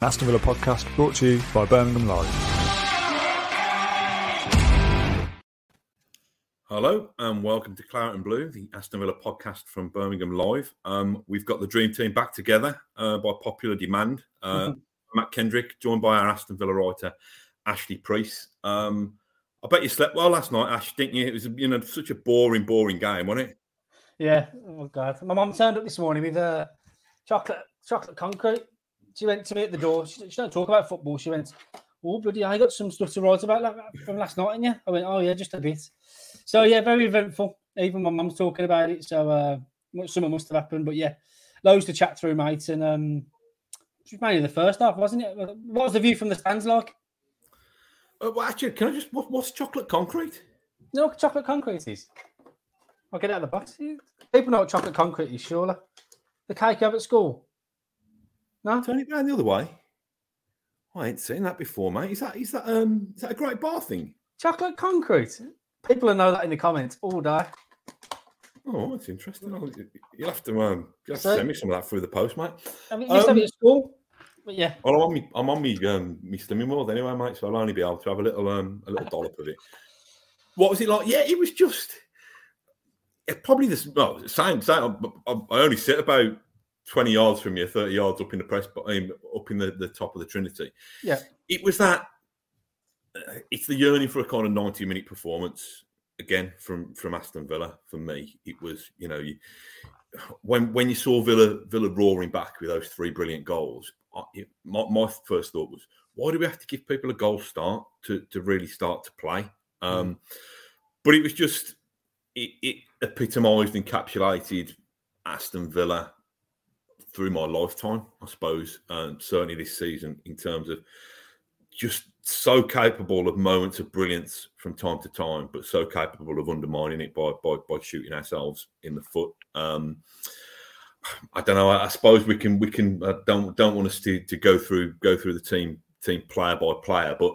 Aston Villa podcast brought to you by Birmingham Live. Hello and welcome to Claret and Blue, the Aston Villa podcast from Birmingham Live. Um, we've got the dream team back together uh, by popular demand. Uh, Matt Kendrick, joined by our Aston Villa writer Ashley Priest. Um, I bet you slept well last night, Ash, didn't you? It was you know such a boring, boring game, wasn't it? Yeah. Oh God. My mum turned up this morning with a chocolate chocolate concrete. She went to me at the door. She, she don't talk about football. She went, "Oh bloody! I got some stuff to write about like, from last night." And yeah, I went, "Oh yeah, just a bit." So yeah, very eventful. Even my mum's talking about it. So uh, something must have happened. But yeah, loads to chat through, mate. And um, it was mainly the first half, wasn't it? What was the view from the stands like? Uh, well, actually, can I just what, what's chocolate concrete? You know what chocolate concrete is? I'll get it out of the box. People know what chocolate concrete is, surely. The cake you have at school. No, Turn it round the other way. I ain't seen that before, mate. Is that is that um is that a great bar thing? chocolate concrete. People will know that in the comments all day. Oh, that's interesting. I'll- You'll have to um you'll have to send me some of that through the post, mate. I mean, you used to have Um, at school. But yeah, Well, I'm on me, I'm on me, um, me slimming world anyway, mate. So I'll only be able to have a little, um, a little dollop of it. What was it like? Yeah, it was just it probably this. Well, same, same. I, I only sit about twenty yards from you, thirty yards up in the press, but um, up in the, the top of the Trinity. Yeah. it was that. uh, It's the yearning for a kind of ninety minute performance again from from Aston Villa. For me, it was you know you, when when you saw Villa Villa roaring back with those three brilliant goals, I, it, my, my first thought was, why do we have to give people a goal start to to really start to play? Um, But it was just it, it epitomised, encapsulated Aston Villa through my lifetime, I suppose, and certainly this season in terms of just so capable of moments of brilliance from time to time, but so capable of undermining it by by, by shooting ourselves in the foot. Um, I don't know. I, I suppose we can we can. I don't don't want us to to go through go through the team team player by player, but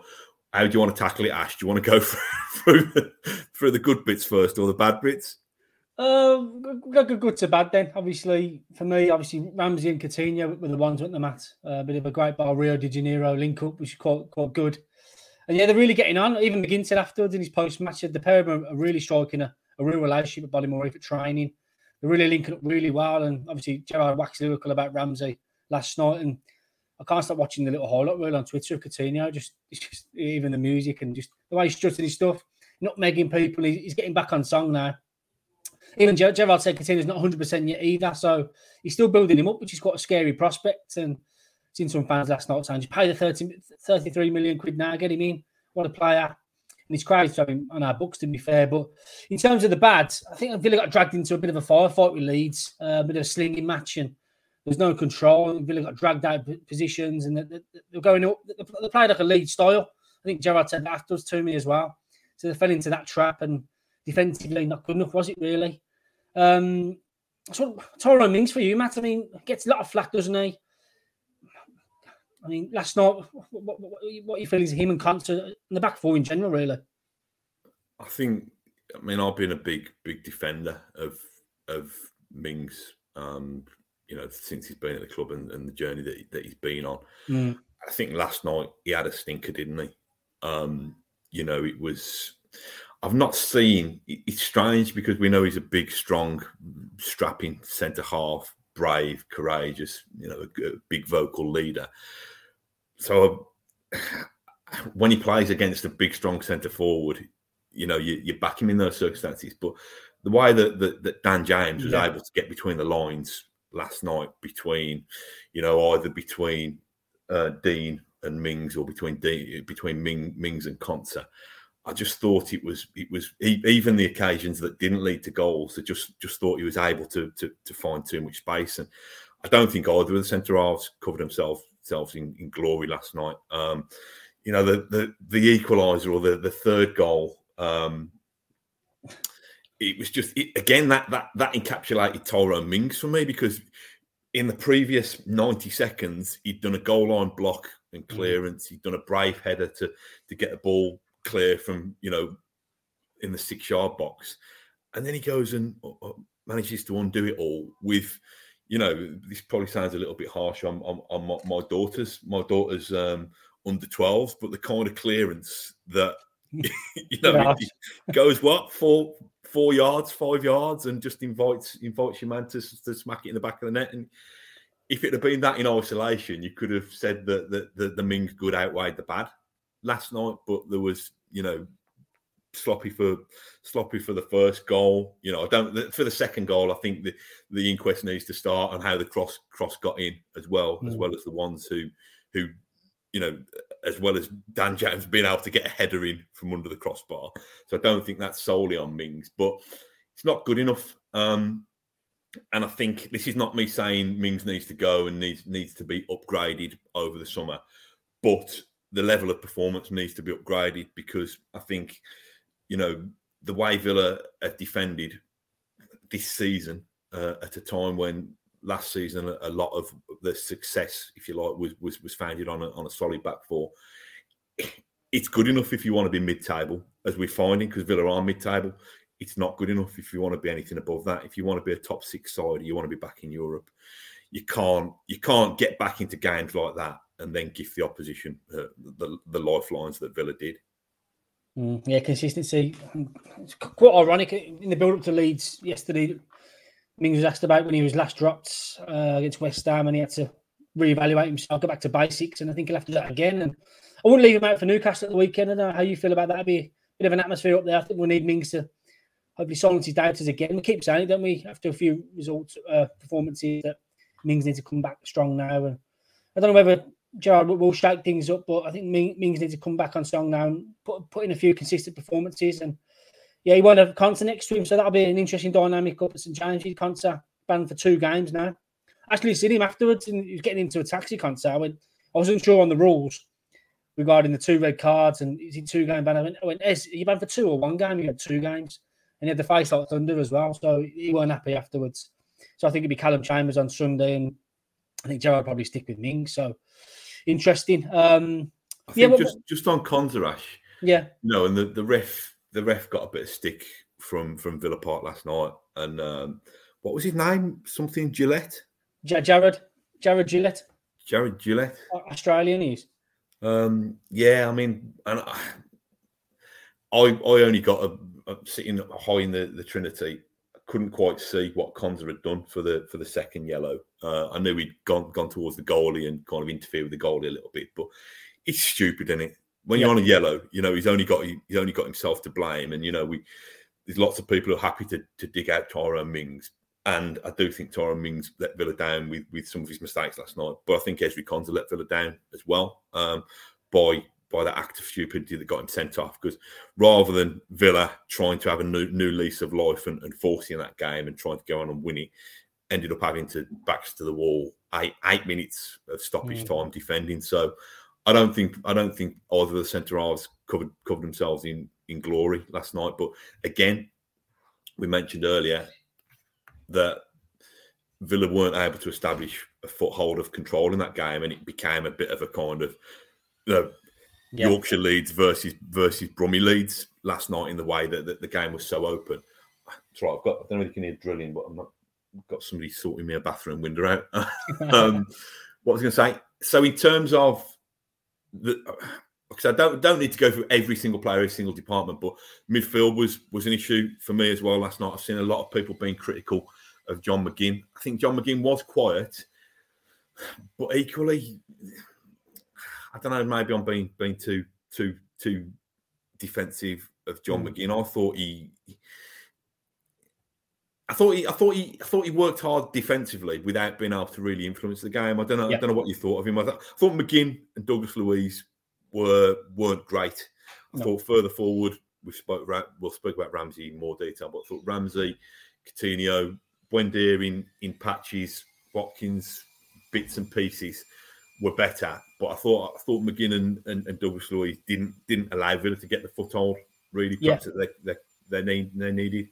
how do you want to tackle it, Ash? Do you want to go through through through the good bits first or the bad bits? Uh, good, to bad then. Obviously, for me, obviously Ramsey and Coutinho were the ones who the mat. A bit of a great ball Rio de Janeiro link up, which is quite quite good. And yeah, they're really getting on. Even McGinn afterwards in his post match, the pair of them are really striking a, a real relationship with Bodymoor for training. They're really linking up really well. And obviously, Gerrard waxed lyrical about Ramsey last night. And I can't stop watching the little highlight reel on Twitter of Coutinho. Just, just even the music and just the way he's strutting his stuff, not megging people. He- He's getting back on song now. Even Ger- Gerrard said Coutinho's not 100% yet either. So he's still building him up, which is quite a scary prospect. And seen some fans last night saying, just pay the 30, 33 million quid now, get him in. What a player. And he's crazy to have him on our books, to be fair. But in terms of the bad, I think Villa got dragged into a bit of a firefight with Leeds, uh, a bit of a slinging match, and there's no control. Villa got dragged out of positions, and they- they- they're going up. They they played like a lead style. I think Gerrard said that afterwards to me as well. So they fell into that trap, and defensively not good enough, was it really? Um, so Tyrone Mings for you, Matt. I mean, gets a lot of flack, doesn't he? I mean, last night, what, what, what, you feel is him and Konsa in the back four in general, really? I think. I mean, I've been a big, big defender of of Mings. Um, you know, since he's been at the club and, and the journey that, he- that he's been on. Mm. I think last night he had a stinker, didn't he? Um, you know, it was. I've not seen. It's strange because we know he's a big, strong, strapping centre half, brave, courageous. You know, a, big vocal leader. So when he plays against a big, strong centre forward, you know, you, you back him in those circumstances. But the way that that, that Dan James was Yeah. able to get between the lines last night, between, you know, either between uh, Dean and Mings or between Dean, between Ming, Mings and Konsa. I just thought it was it was even the occasions that didn't lead to goals. I just just thought he was able to to, to find too much space, and I don't think either of the centre halves covered themselves themselves in, in glory last night. Um, you know the the the equaliser or the the third goal. Um, it was just it, again that that that encapsulated Tyrone Mings for me because in the previous 90 seconds he'd done a goal line block and clearance he'd done a brave header to to get the ball clear from you know in the six yard box and then he goes and uh, uh, manages to undo it all with you know, this probably sounds a little bit harsh on on, on my, my daughters. My daughters um, under 12 but the kind of clearance that you know yeah. goes what four four yards, five yards, and just invites invites your man to, to smack it in the back of the net. And if it had been that in isolation, you could have said that the, the, the Mings good outweighed the bad last night, but there was you know sloppy for sloppy for the first goal. You know, I don't for the second goal. I think the the inquest needs to start on how the cross cross got in as well, mm. as well as the ones who who you know, as well as Dan James being able to get a header in from under the crossbar. So I don't think that's solely on Mings, but it's not good enough. Um, and I think this is not me saying Mings needs to go and needs needs to be upgraded over the summer, but the level of performance needs to be upgraded because I think you know, the way Villa have defended this season uh, at a time when last season a, lot of the success, if you like, was was, was founded on a, on a solid back four. It's good enough if you want to be mid-table, as we're finding, because Villa are mid-table. It's not good enough if you want to be anything above that. If you want to be a top six side, you want to be back in Europe. You can't you can't get back into games like that and then give the opposition uh, the the lifelines that Villa did. Mm, yeah, consistency. It's quite ironic in the build up to Leeds yesterday. Mings was asked about when he was last dropped uh, against West Ham and he had to reevaluate himself, go back to basics, and I think he'll have to do that again. And I wouldn't leave him out for Newcastle at the weekend. I don't know how you feel about that. It'd be a bit of an atmosphere up there. I think we'll need Mings to hopefully silence his doubters again. We keep saying it, don't we? After a few results, uh, performances, that Mings needs to come back strong now. And I don't know whether Gerrard will, shake things up, but I think Mings needs to come back on song now and put, put in a few consistent performances. And yeah, he won't have next to him, so that'll be an interesting dynamic up at St James's. Konsa banned for two games now. Actually, seen him afterwards, and he was getting into a taxi. Konsa. I went, I wasn't sure on the rules regarding the two red cards and is he two game ban? I went, I went, is you banned for two or one game? He had two games, and he had the face like thunder as well, so he weren't happy afterwards. So I think it'd be Callum Chambers on Sunday, and I think Gerrard probably stick with Mings. So interesting. Um, I think yeah, just what, just on Konsa, yeah, no, and the, the ref the ref got a bit of stick from from Villa Park last night, and um, what was his name? Something Gillett. J- Jarred Jarred Gillett. Jarred Gillett. Australian he's. Um, yeah, I mean, and I I, I only got a, a, sitting high in the, the Trinity couldn't quite see what Konsa had done for the for the second yellow. Uh, I knew he'd gone gone towards the goalie and kind of interfered with the goalie a little bit, but it's stupid, isn't it? When yeah. you're on a yellow, you know he's only got he's only got himself to blame, and you know we there's lots of people who are happy to to dig out Tyrone Mings, and I do think Tyrone Mings let Villa down with with some of his mistakes last night, but I think Ezri Konsa let Villa down as well um, by by that act of stupidity that got him sent off. Because rather than Villa trying to have a new, new lease of life and, and, forcing that game and trying to go on and win it, ended up having to backs to the wall eight eight minutes of stoppage mm. time defending. So I don't think I don't think either of the centre halves covered covered themselves in in glory last night. But again, we mentioned earlier that Villa weren't able to establish a foothold of control in that game, and it became a bit of a kind of you know, yeah. Yorkshire Leeds versus versus Brummy Leeds last night in the way that, that the game was so open. That's right. I've got. I don't know if you can hear drilling, but I'm not. I've got somebody sorting me a bathroom window out. um, what was I going to say? So in terms of the, because I don't don't need to go through every single player, every single department, but midfield was was an issue for me as well last night. I've seen a lot of people being critical of John McGinn. I think John McGinn was quiet, but equally I don't know. Maybe I'm being being too too too defensive of John mm. McGinn. I thought he, I thought he, I thought he, I thought he worked hard defensively without being able to really influence the game. I don't know. Yeah. I don't know what you thought of him. I, th- I thought McGinn and Douglas Luiz were weren't great. I no. thought further forward we spoke we'll speak about Ramsey in more detail, but I thought Ramsey, Coutinho, Buendia in in patches, Watkins, bits and pieces were better. But I thought I thought McGinn and, and, and Douglas Luiz didn't didn't allow Villa to get the foothold really yeah. that they, they, they, need, they needed.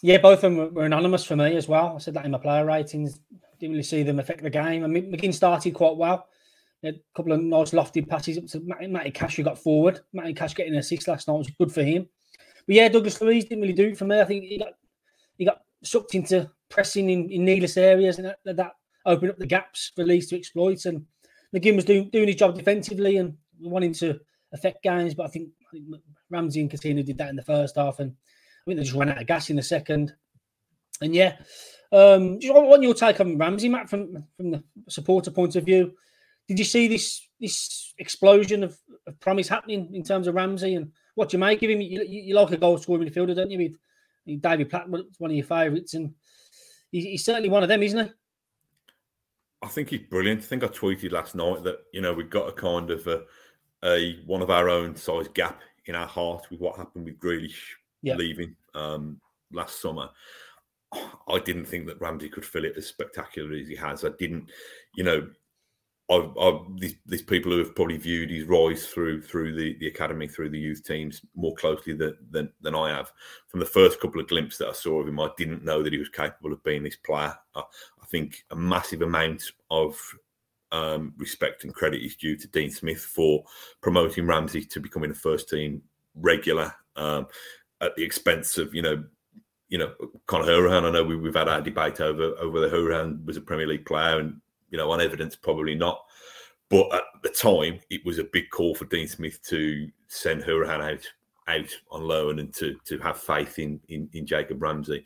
Yeah, both of them were anonymous for me as well. I said that in my player ratings. Didn't really see them affect the game. I mean, McGinn started quite well. a couple of nice lofty passes up to Matty Cash who got forward. Matty Cash getting an assist last night was good for him. But yeah, Douglas Luiz didn't really do it for me. I think he got he got sucked into pressing in, in needless areas and that, that open up the gaps for Leeds to exploit. And McGinn was doing doing his job defensively and wanting to affect games, but I think, I think Ramsey and Coutinho did that in the first half, and I think they just ran out of gas in the second. And yeah, um, just want your take on Ramsey, Matt, from from the supporter point of view. Did you see this this explosion of, of promise happening in terms of Ramsey and what you make of him? You, you, you like a goal scoring midfielder, don't you? With David Platt, one of your favourites, and he's, he's certainly one of them, isn't he? I think he's brilliant. I think I tweeted last night that you know we've got a kind of a, a one of our own size gap in our heart with what happened with Grealish yeah. leaving um, last summer. I didn't think that Ramsey could fill it as spectacularly as he has. I didn't, you know, I've, I've these, these, people who have probably viewed his rise through through the, the academy, through the youth teams more closely than, than, than I have. From the first couple of glimpses that I saw of him, I didn't know that he was capable of being this player. I, I think a massive amount of um, respect and credit is due to Dean Smith for promoting Ramsey to becoming a first team regular um, at the expense of you know you know Conor Hourihane. I know we, have had our debate over over whether Hourihane was a Premier League player and you know, on evidence, probably not. But at the time, it was a big call for Dean Smith to send Hourihane out out on loan and to to have faith in in, in Jacob Ramsey.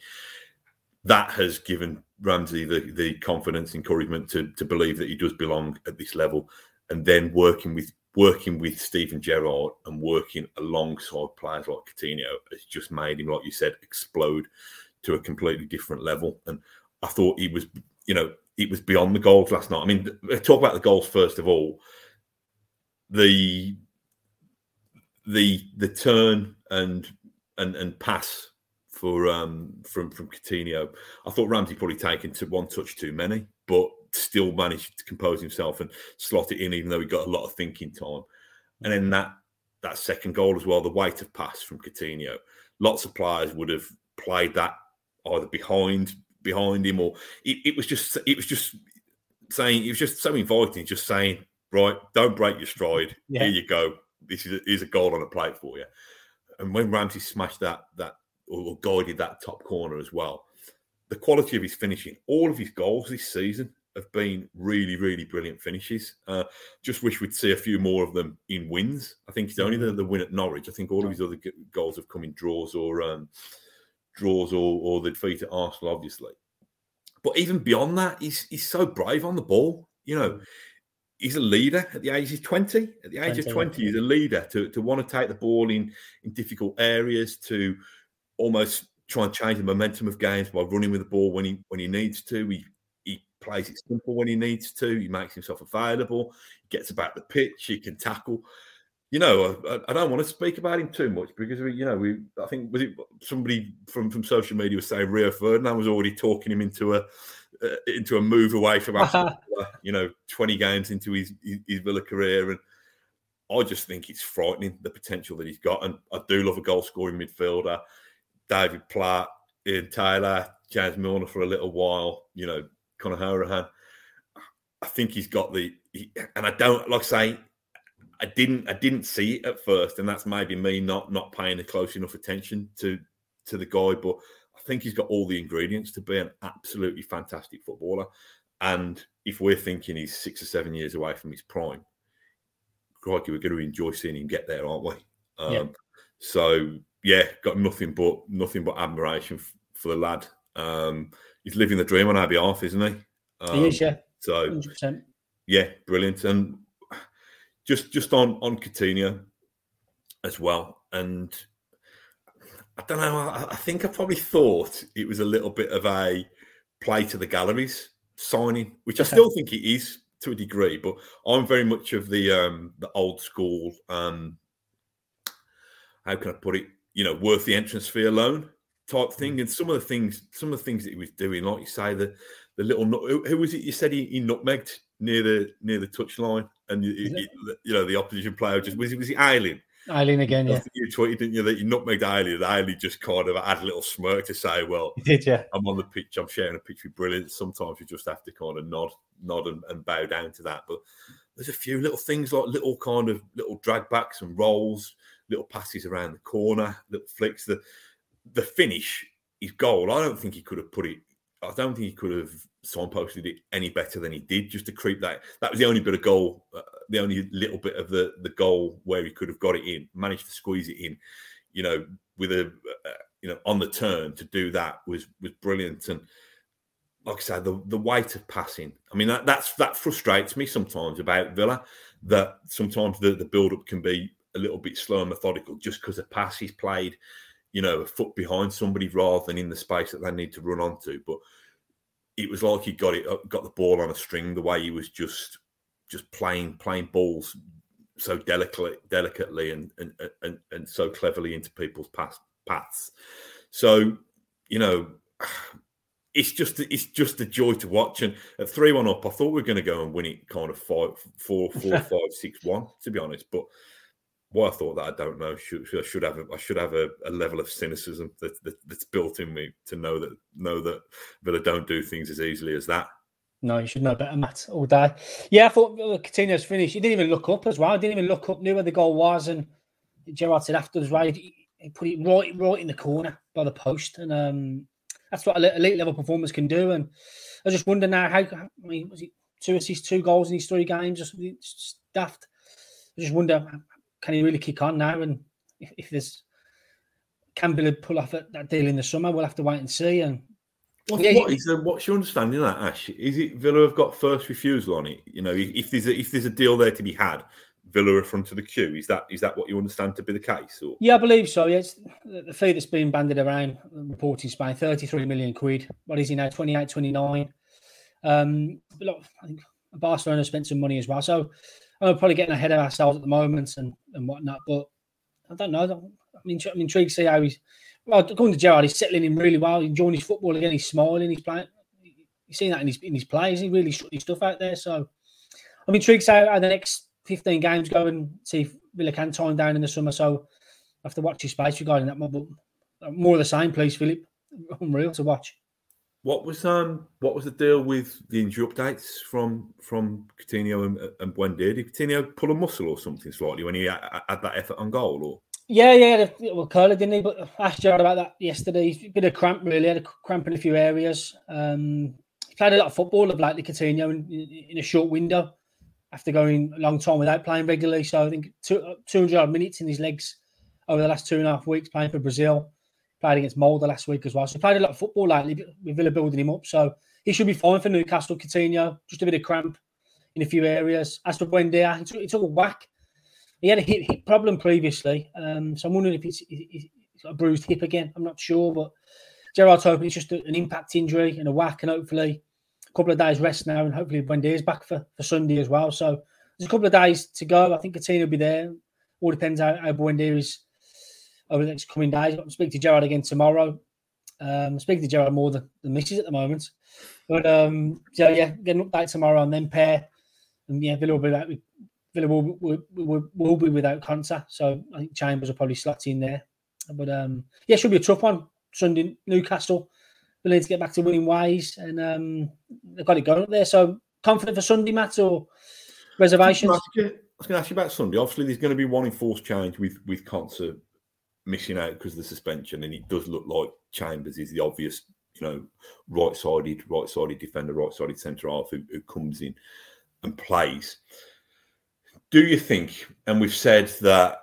That has given Ramsey the, the confidence, encouragement to to believe that he does belong at this level, and then working with working with Steven Gerrard and working alongside players like Coutinho has just made him, like you said, explode to a completely different level. And I thought he was, you know, it was beyond the goals last night. I mean, talk about the goals first of all. The the the turn and and and pass for um from from Coutinho. I thought Ramsey probably taken to one touch too many, but still managed to compose himself and slot it in, even though he got a lot of thinking time. And then that that second goal as well, the weight of pass from Coutinho. Lots of players would have played that either behind behind him, or it, it was just it was just saying it was just so inviting, just saying, right, don't break your stride. Yeah. Here you go. This is a, here's a goal on a plate for you. And when Ramsey smashed that that or guided that top corner as well, the quality of his finishing, all of his goals this season have been really, really brilliant finishes. Uh, just wish we'd see a few more of them in wins. I think it's only the, the win at Norwich. I think all of his other goals have come in draws or um, draws or, or the defeat at Arsenal, obviously. But even beyond that, he's he's so brave on the ball. You know, mm. he's a leader at the age of 20. At the age 20, of 20, he's a leader to, to want to take the ball in, in difficult areas, to almost try and change the momentum of games by running with the ball when he when he needs to. He he plays it simple when he needs to. He makes himself available. He gets about the pitch. He can tackle you know, I, I, don't want to speak about him too much because we, you know, we I think was it somebody from from social media was saying Rio Ferdinand was already talking him into a uh, into a move away from us, you know, twenty games into his, his, his Villa career, and I just think it's frightening the potential that he's got, and I do love a goal scoring midfielder, David Platt, Ian Taylor, James Milner for a little while, you know, Conor Hourihane. I think he's got the, he, and I don't like I say I didn't I didn't see it at first, and that's maybe me not not paying a close enough attention to to the guy. But I think he's got all the ingredients to be an absolutely fantastic footballer. And if we're thinking he's six or seven years away from his prime, crikey, we're going to enjoy seeing him get there, aren't we? Um, yeah. So yeah, got nothing but nothing but admiration f- for the lad. Um, he's living the dream on our behalf, isn't he? Um, he is, yeah. So 100%. yeah, brilliant. And just just on on Coutinho as well, and I don't know. I, I, think I probably thought it was a little bit of a play to the galleries signing, which I still think it is to a degree. But I'm very much of the um, the old school. Um, how can I put it? You know, worth the entrance fee alone type thing. Mm. And some of the things, some of the things that he was doing, like you say, the the little who, who was it? You said he, he nutmegged near the near the touchline and you, know the opposition player just was he was he Ayling? Ayling again, yeah. You tweeted, didn't you, that you nutmegged Ayling. Ayling just kind of had a little smirk to say, "Well, did yeah? I'm on the pitch. I'm sharing a pitch with brilliance. Sometimes you just have to kind of nod, nod, and, and bow down to that." But there's a few little things like little kind of little drag backs and rolls, little passes around the corner, little flicks. The the finish, his goal. I don't think he could have put it I don't think he could have signposted it any better than he did. Just to creep that. That was the only bit of goal, uh, the only little bit of the the goal where he could have got it in. Managed to squeeze it in. You know, with a uh, you know on the turn to do that was was brilliant. And like I said, the the weight of passing. I mean, that that's that frustrates me sometimes about Villa. That sometimes the the build up can be a little bit slow and methodical just because the pass is played you know, a foot behind somebody rather than in the space that they need to run onto. But it was like he got it, got the ball on a string. The way he was just, just playing, playing balls so delicately, delicately, and and and, and so cleverly into people's paths. paths. So, you know, it's just it's just a joy to watch. And at three one up, I thought we were going to go and win it, kind of five, four, four, five, six, one. To be honest, but why I thought that I don't know. Should, should I should have a, I should have a, a level of cynicism that, that, that's built in me to know that know that Villa don't do things as easily as that. No, you should know better, Matt. All day. Yeah, I thought Coutinho's finished. He didn't even look up as well. He didn't even look up, knew where the goal was, and Gerrard said afterwards, right, he, he put it right, right in the corner by the post, and um, that's what elite level performers can do. And I just wonder now how. I mean, was it two assists, two goals in these three games? Just, just daft. I just wonder can he really kick on now? And if, if there's can Villa pull off that, that, deal in the summer, we'll have to wait and see. And what, yeah, what is the, what's your understanding of that, Ash? Is it Villa have got first refusal on it? You know, if, if there's a, if there's a deal there to be had, Villa are front of the queue. Is that is that what you understand to be the case? Or? Yeah, I believe so. Yes, the fee that's been banded around reporting Spain, 33 million quid. What is he now? 28, 29. Um, look, I think Barcelona spent some money as well. So we're probably getting ahead of ourselves at the moment and, and whatnot. But I don't know. I'm, I'm intrigued to see how he's. Well, according to Gerrard, he's settling in really well, He's enjoying his football again. He's smiling. He's playing. You've seen that in his in his plays. He really shut his stuff out there. So I'm intrigued to see how the next 15 games go and see if Villa can time down in the summer. So I have to watch his space regarding that. But more of the same, please, Philip. Unreal to watch. What was um what was the deal with the injury updates from from Coutinho and, and Buendia? Did Coutinho pull a muscle or something slightly when he had, had that effort on goal? Or yeah, yeah, well, Curler didn't he? But I asked Gerrard about that yesterday. A bit of cramp, really. Had a cramp in a few areas. Um, he played a lot of football of lately, Coutinho, in, in a short window after going a long time without playing regularly. So I think two, 200 minutes in his legs over the last two and a half weeks playing for Brazil. Played against Molde last week as well. So he played a lot of football lately with Villa building him up. So he should be fine for Newcastle. Coutinho, just a bit of cramp in a few areas. As for Buendia, he took, he took a whack. He had a hip, hip problem previously. Um, so I'm wondering if it's, it's a bruised hip again. I'm not sure, but Gerrard's hoping it's just an impact injury and a whack, and hopefully a couple of days rest now, and hopefully is back for, for Sunday as well. So there's a couple of days to go. I think Coutinho will be there. All depends how, how Buendia is over the next coming days. I'm speaking to Gerrard again tomorrow. Um, I'm speaking to Gerrard more than the misses at the moment. But um, so yeah, get an update tomorrow on them pair. And yeah, Villa will be without, Villa will, will, will, will be without Konsa. So I think Chambers will probably slot in there. But um, yeah, should be a tough one. Sunday, Newcastle. Villa need to get back to winning ways. And um, they've got it going up there. So confident for Sunday, Matt, or reservations? I was going to ask you about Sunday. Obviously, there's going to be one enforced change with with Konsa missing out because of the suspension, and it does look like Chambers is the obvious, you know, right-sided, right-sided defender, right-sided centre half who, who comes in and plays. Do you think? And we've said that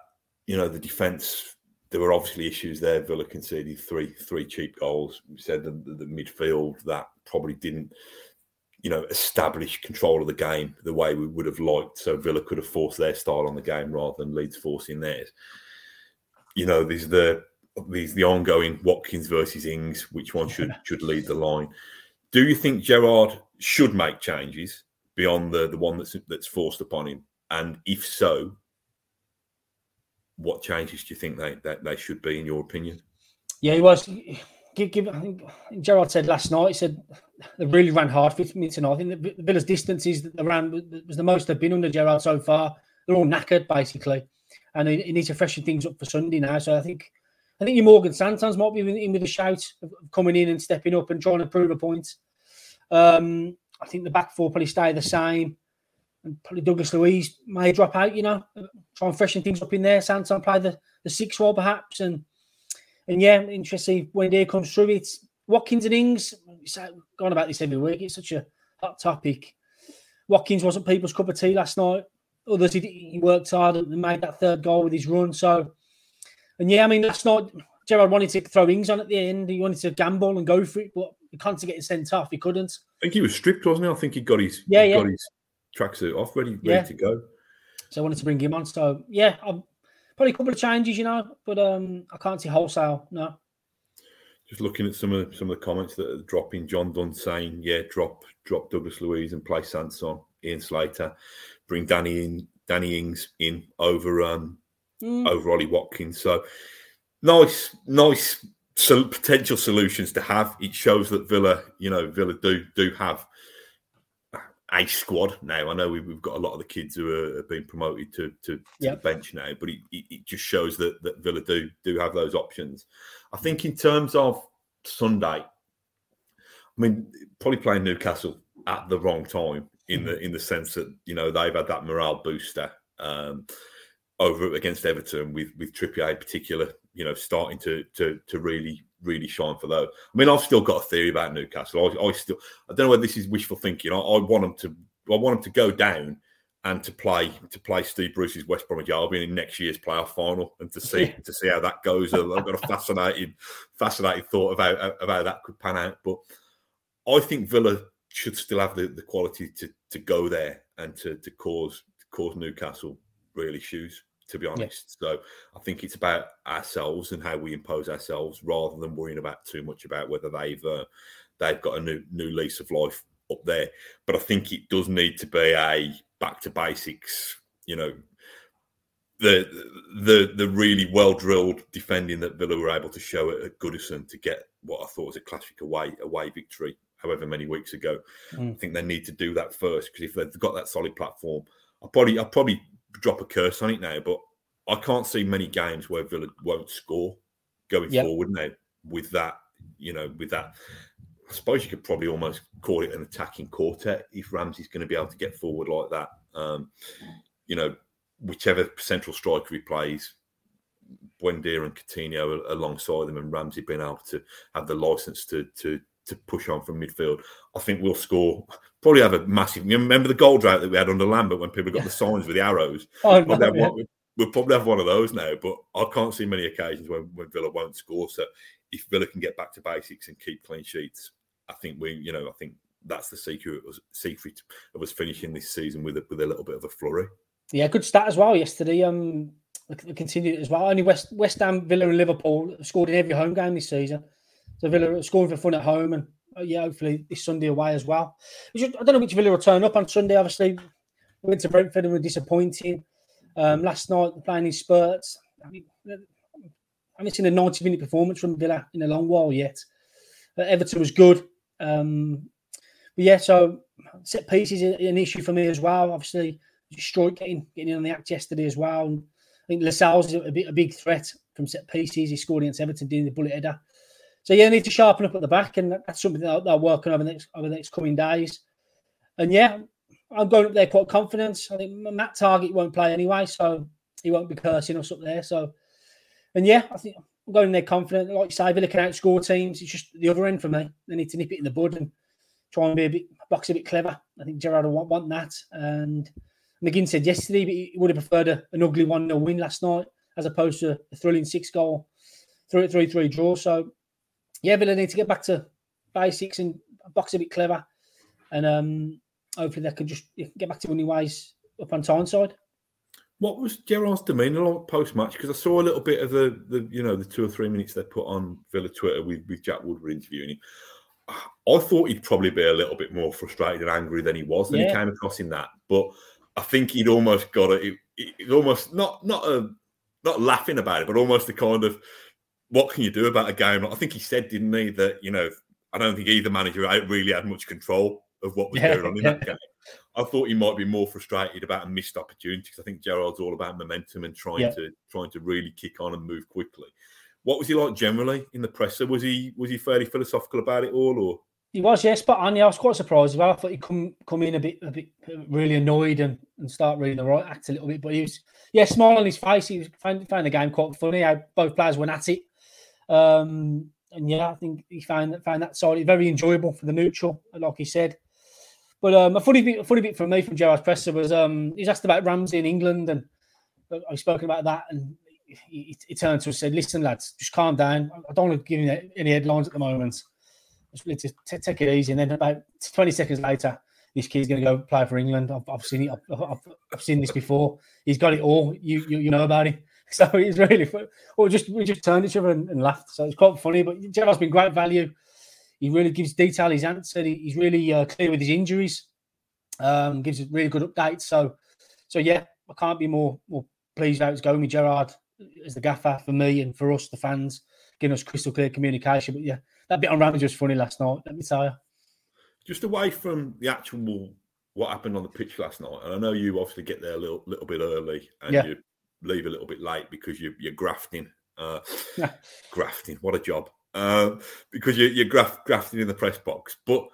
you know the defence. There were obviously issues there. Villa conceded three three cheap goals. We said the, the, the midfield that probably didn't you know, establish control of the game the way we would have liked. So Villa could have forced their style on the game rather than Leeds forcing theirs you know, there's the these the ongoing Watkins versus Ings, which one should should lead the line. Do you think Gerrard should make changes beyond the the one that's that's forced upon him? And if so, what changes do you think they that they should be in your opinion? Yeah, he was. Give, give, I think Gerrard said last night. He said they really ran hard for me tonight. I think the, the Villa's distances that they ran was the most they've been under Gerrard so far. They're all knackered basically and he, needs to freshen things up for Sunday now. So I think I think your Morgan Sansons might be in with a shout of coming in and stepping up and trying to prove a point. Um, I think the back four probably stay the same. And probably Douglas Luiz may drop out, you know, try and freshen things up in there. Sanson play the, the six role perhaps. And and yeah, interesting when day comes through. It's Watkins and Ings, gone about this every week. It's such a hot topic. Watkins wasn't people's cup of tea last night. Others, he, he worked hard and made that third goal with his run. So, and yeah, I mean, last not Gerrard wanted to throw Ings on at the end. He wanted to gamble and go for it, but he can't get it sent off. He couldn't. I think he was stripped, wasn't he? I think he got his yeah, he yeah. got his tracksuit off, ready, ready Yeah. to go. So I wanted to bring him on. So yeah, I'm, probably a couple of changes, you know, but um, I can't see wholesale. No. Just looking at some of some of the comments that are dropping. John Dunn saying, "Yeah, drop drop Douglas Luiz and play Sanson, Ian Slater, bring Danny in, Danny Ings in over um Mm. over Ollie Watkins." So nice, nice so potential solutions to have. It shows that Villa, you know, Villa do do have a squad now. I know we've, we've got a lot of the kids who are, have been promoted to to, to Yep. the bench now, but it, it, it just shows that that Villa do do have those options. I think in terms of Sunday, I mean, probably playing Newcastle at the wrong time in the in the sense that you know they've had that morale booster um, over against Everton with with Trippier in particular, you know, starting to to to really really shine for those. I mean, I've still got a theory about Newcastle. I, I still I don't know whether this is wishful thinking. I, I want them to I want them to go down and to play to play Steve Bruce's West Bromwich Albion in next year's playoff final and to see to see how that goes. I've got a fascinating fascinating thought about of how that could pan out. But I think Villa should still have the, the quality to to go there and to to cause to cause Newcastle real issues. To be honest, so I think it's about ourselves and how we impose ourselves rather than worrying about too much about whether they've uh, they've got a new new lease of life up there. But I think it does need to be a back to basics. You know, the the the really well drilled defending that Villa were able to show at, at Goodison to get what I thought was a classic away away victory, however many weeks ago. Mm. I think they need to do that first because if they've got that solid platform, I'll probably I'll probably drop a curse on it now, but I can't see many games where Villa won't score going Yep. forward now with that, you know, with that. I suppose you could probably almost call it an attacking quartet if Ramsey's going to be able to get forward like that. Um, you know, whichever central striker he plays, Buendia and Coutinho alongside them, and Ramsey being able to have the license to to to push on from midfield. I think we'll score. Probably have a massive. You remember the goal drought that we had under Lambert when people got the signs with the arrows. Oh, Probably no, yeah. one- we'll probably have one of those now, but I can't see many occasions when, when Villa won't score. So if Villa can get back to basics and keep clean sheets, I think we, you know, I think that's the secret was secret of us finishing this season with a, with a little bit of a flurry. Yeah, good stat as well yesterday. Um, they continued as well. Only West West Ham, Villa, and Liverpool scored in every home game this season. So Villa scoring for fun at home, and uh, yeah, hopefully this Sunday away as well. I don't know which Villa will turn up on Sunday. Obviously, we went to Brentford and were disappointing. Um, last night playing in spurts. I, mean, I haven't seen a ninety-minute performance from Villa in a long while yet. Uh, Everton was good. Um, but yeah, so set pieces is an issue for me as well. Obviously, Struijk getting getting in on the act yesterday as well. And I think Lascelles is a, a big threat from set pieces. He scored against Everton doing the bullet header. So yeah, need to sharpen up at the back, and that's something that they'll work on over the next over the next coming days. And yeah, I'm going up there quite confident. I think Matt Targett won't play anyway, so he won't be cursing us up there. So, and yeah, I think I'm going in there confident. Like you say, Villa can outscore teams. It's just the other end for me. They need to nip it in the bud and try and be a bit box a bit clever. I think Gerrard will want, want that. And McGinn said yesterday but he would have preferred a, an ugly one 0 win last night as opposed to a thrilling six goal, three three three draw. So yeah, Villa need to get back to basics and box a bit clever, and um, hopefully they can just get back to winning ways up on Tyneside. What was Gerrard's demeanour like post match? Because I saw a little bit of the, the you know the two or three minutes they put on Villa Twitter with, with Jack Woodward interviewing him. I thought he'd probably be a little bit more frustrated and angry than he was than he came across in that. But I think he'd almost got it. it- It's almost not not a not laughing about it, but almost the kind of what can you do about a game? I think he said, didn't he, that you know I don't think either manager really had much control of what was Yeah, going on in that game. I thought he might be more frustrated about a missed opportunity because I think Gerrard's all about momentum and trying Yeah. to trying to really kick on and move quickly. What was he like generally in the presser? Was he was he fairly philosophical about it all, or He was, yes, but. Yeah, I was quite surprised as well. I thought he'd come come in a bit, a bit uh, really annoyed and, and start reading the right act a little bit. But he was, yeah, smile on his face. He was found, found the game quite funny. How both players went at it. Um, and yeah, I think he found that found that side very enjoyable for the neutral, like he said. But um, a funny bit, a funny bit from me from Gerrard's presser was um, he's asked about Ramsey in England, and I've spoken about that, and he, he, turned to us and said, "Listen, lads, just calm down. I don't want to give you any headlines at the moment. Just t- take it easy." And then about 20 seconds later, this kid's going to go play for England. I've, I've seen it. I've, I've, I've, seen this before. He's got it all. You you, you know about it. So it's really fun. Or just we just turned each other and, and, laughed. So it's quite funny. But Gerrard's been great value. He really gives detail. His answer. He, he's really uh, clear with his injuries. Um, gives a really good updates. So so yeah, I can't be more more pleased how it's going with Gerard as the gaffer for me and for us, the fans, giving us crystal clear communication. But yeah, that bit on Ramsey was funny last night. Let me tell you. Just away from the actual what happened on the pitch last night, and I know you obviously get there a little, little bit early and yeah. you leave a little bit late because you're, you're grafting. Uh, grafting, what a job! Uh, because you're, you're graf- grafting in the press box, but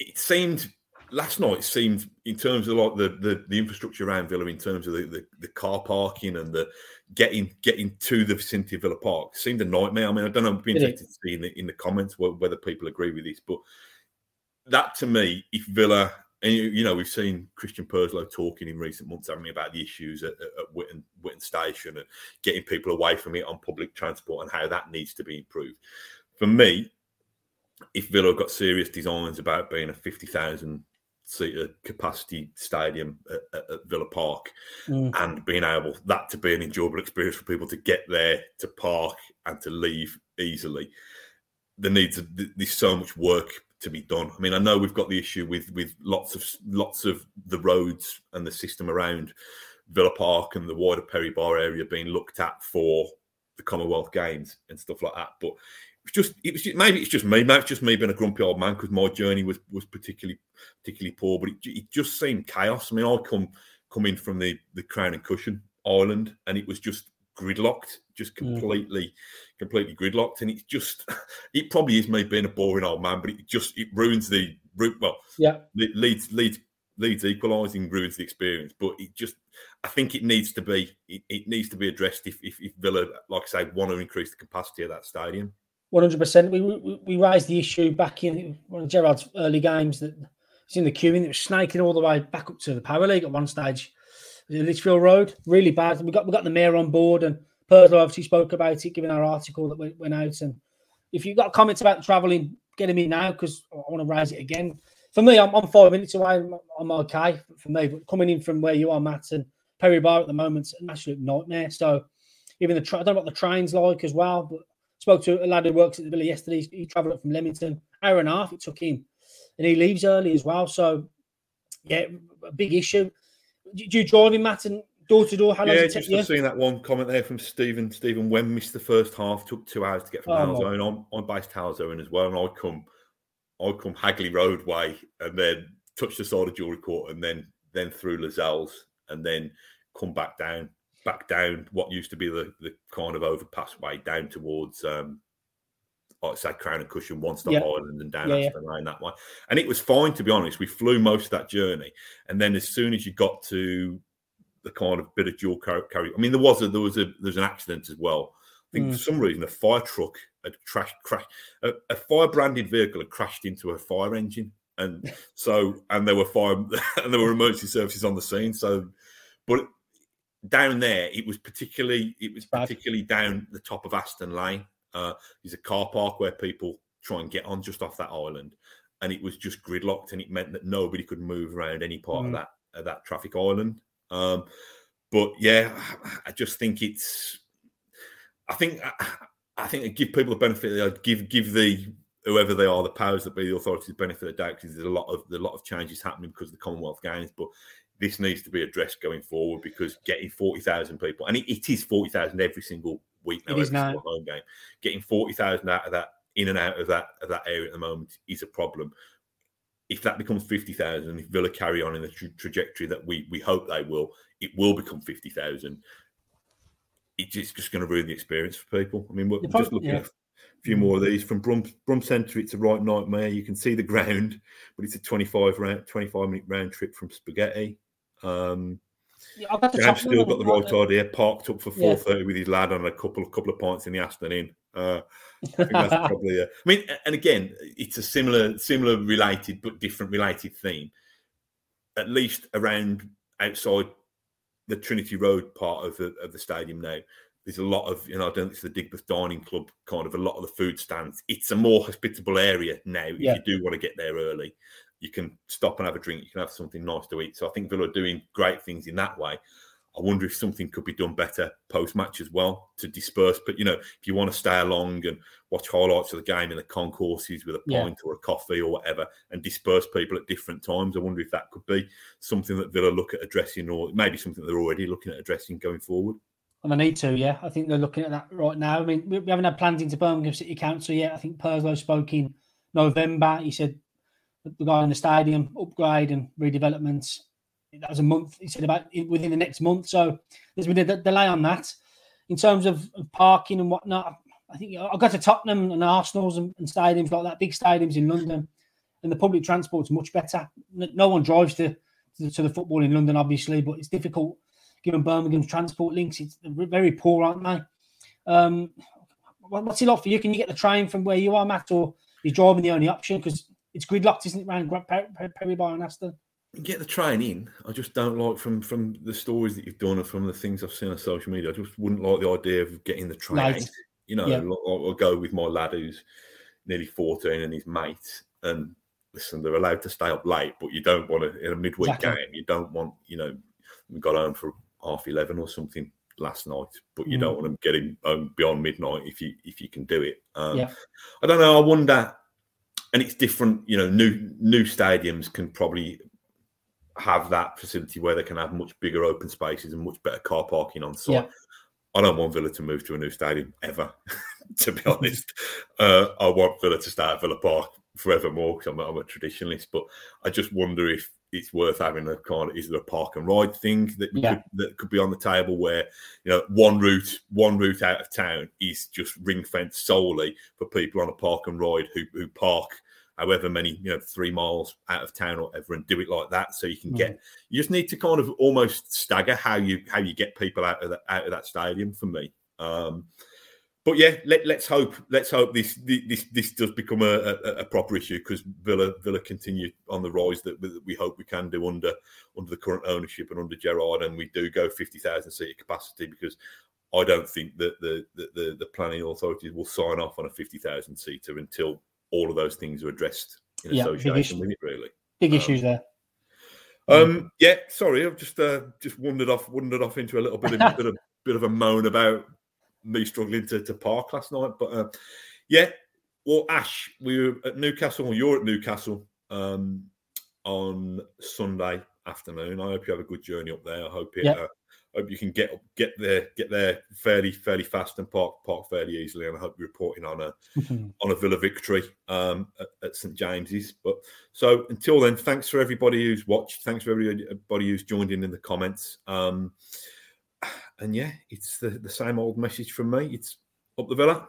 it seemed last night seemed in terms of like the, the, the infrastructure around Villa, in terms of the, the, the, car parking and the getting getting to the vicinity of Villa Park, seemed a nightmare. I mean, I don't know. I'd be interested to see in the, in the comments whether people agree with this, but that to me, if Villa and you, you know we've seen Christian Purslow talking in recent months, haven't we, about the issues at, at Witton, Witton Station and getting people away from it on public transport and how that needs to be improved. For me, if Villa got serious designs about being a fifty thousand seater capacity stadium at, at, at Villa Park mm. and being able that to be an enjoyable experience for people to get there, to park and to leave easily. There needs there's so much work to be done. I mean, I know we've got the issue with with lots of lots of the roads and the system around Villa Park and the wider Perry Barr area being looked at for the Commonwealth Games and stuff like that. But it's just it was just, maybe it's just me, maybe it's just me being a grumpy old man because my journey was was particularly particularly poor, but it, it, just seemed chaos. I mean, I come come in from the the Crown and Cushion Island, and it was just gridlocked, just completely, mm. completely gridlocked, and it's just it probably is me being a boring old man, but it just it ruins the well, yeah, leads leads leads equalising ruins the experience, but it just I think it needs to be it, it needs to be addressed if, if, if Villa, like I say, want to increase the capacity of that stadium. One hundred percent. We we raised the issue back in one of Gerrard's early games that it's in the queuing. It was snaking all the way back up to the Power League at one stage. Lichfield Road, really bad. We got we got the mayor on board, and Purslow obviously spoke about it, giving our article that went, out. And if you've got comments about travelling, get them in now because I want to raise it again. For me, I'm, I'm five minutes away. I'm, okay for me, but coming in from where you are, Matt, and Perry Barr at the moment, it's an absolute nightmare. So even the tra- I don't know what the train's like as well, but Spoke to a lad who works at the Villa yesterday. He travelled up from Leamington, hour and a half it took him, and he leaves early as well. So, yeah, a big issue. Do you drive in Matt and door to door? How long yeah, does it just seeing that one comment there from Stephen. Stephen when missed the first half, took two hours to get from oh, Halesowen. I'm, I'm based Halesowen as well, and I come, I come Hagley Road way, and then touch the side of Jewellery Quarter, and then then through Lozells, and then come back down back down what used to be the, the kind of overpass way down towards um like say Crown and Cushion, One Stop yeah. Island, and down yeah, Aston yeah. Line that way. And it was fine to be honest. We flew most of that journey, and then as soon as you got to the kind of bit of dual carry, I mean, there was a there was a there's an accident as well. I think mm. for some reason a fire truck had crashed, crashed a, a fire branded vehicle had crashed into a fire engine, and so and there were fire and there were emergency services on the scene. So, but down there, it was particularly it was particularly down the top of Aston Lane. Uh, there's a car park where people try and get on just off that island, and it was just gridlocked, and it meant that nobody could move around any part mm. of that of that traffic island. Um, but yeah, I just think it's. I think I think I give people the benefit. I'd give give the whoever they are, the powers that be, the authorities, the benefit of the doubt because there's a lot of a lot of changes happening because of the Commonwealth Games. But this needs to be addressed going forward because getting 40,000 people, and it, it is 40,000 every single week now, every single home game, getting 40,000 out of that, in and out of that of that area at the moment is a problem. If that becomes 50,000, if Villa carry on in the tra- trajectory that we, we hope they will, it will become 50,000. It's just going to ruin the experience for people. I mean, we're just looking yeah. at a few more of these from Brum, Brum Centre. It's a right nightmare. You can see the ground, but it's a 25 round, 25 minute round trip from Spaghetti. Um, I've got the James still got the right idea. Parked up for Yeah. four thirty with his lad on a couple of couple of pints in the afternoon. Uh, I think that's probably. A, I mean, and again, it's a similar, similar related but different related theme. At least around outside the Trinity Road part of the of the stadium now, there's a lot of you know. I don't think it's the Digbeth Dining Club kind of a lot of the food stands. It's a more hospitable area now. If Yeah. you do want to get there early, you can stop and have a drink. You can have something nice to eat. So I think Villa are doing great things in that way. I wonder if something could be done better post match as well to disperse. But you know, if you want to stay along and watch highlights of the game in the concourses with a Yeah. pint or a coffee or whatever, and disperse people at different times, I wonder if that could be something that Villa look at addressing, or maybe something they're already looking at addressing going forward. And they need to, yeah. I think they're looking at that right now. I mean, we, we haven't had plans into Birmingham City Council yet. I think Purslow spoke in November. He said that the stadium upgrade and redevelopments. That was a month. He said about within the next month. So there's been a delay on that. In terms of, parking and whatnot, I think I got to Tottenham and Arsenal's and, and stadiums like that, big stadiums in London, and the public transport's much better. No one drives to, to, to the football in London, obviously, but it's difficult given Birmingham's transport links. It's very poor, aren't they? Um, what's it like for you? Can you get the train from where you are, Matt, or is driving the only option? Because it's gridlocked, isn't it, around Gra- Per- Per- Perry Barr and Aston? Get the train in. I just don't like from from the stories that you've done and from the things I've seen on social media. I just wouldn't like the idea of getting the train. Out. You know, Yeah. I'll, I'll go with my lad who's nearly fourteen and his mate. And listen, they're allowed to stay up late, but you don't want to in a midweek Exactly. game. You don't want you know we got home for half eleven or something last night, but you Mm. don't want them getting home beyond midnight if you if you can do it. Um, Yeah. I don't know. I wonder, and it's different. You know, new new stadiums can probably have that facility where they can have much bigger open spaces and much better car parking on site. Yeah. I don't want Villa to move to a new stadium ever, to be honest. Uh, I want Villa to stay at Villa Park forevermore because I'm, I'm a traditionalist. But I just wonder if it's worth having a kind of is there a park and ride thing that Yeah. could, that could be on the table where you know one route one route out of town is just ring fenced solely for people on a park and ride who who park however many you know three miles out of town or whatever and do it like that. So you can get you just need to kind of almost stagger how you how you get people out of that out of that stadium for me. Um but yeah let, let's hope let's hope this this this does become a, a, a proper issue because villa villa continue on the rise that, we hope we can do under under the current ownership and under Gerrard and we do go 50000 seat capacity because I don't think that the, the, the, the planning authorities will sign off on a 50,000 seater until all of those things are addressed in Yeah, big association with it, really. Big Um, issues there. Um, yeah, sorry, I've just uh, just wandered off wandered off into a little bit of bit of bit of a moan about me struggling to, to park last night, but uh, yeah. Well, Ash, we were at Newcastle. Or you're at Newcastle um, on Sunday afternoon. I hope you have a good journey up there. I hope it. Yeah. Uh, hope you can get get there get there fairly fairly fast and park park fairly easily. And I hope you're reporting on a on a Villa victory um, at, at St James's. But so until then, thanks for everybody who's watched. Thanks for everybody who's joined in in the comments. Um, and yeah, it's the, the same old message from me. It's up the Villa.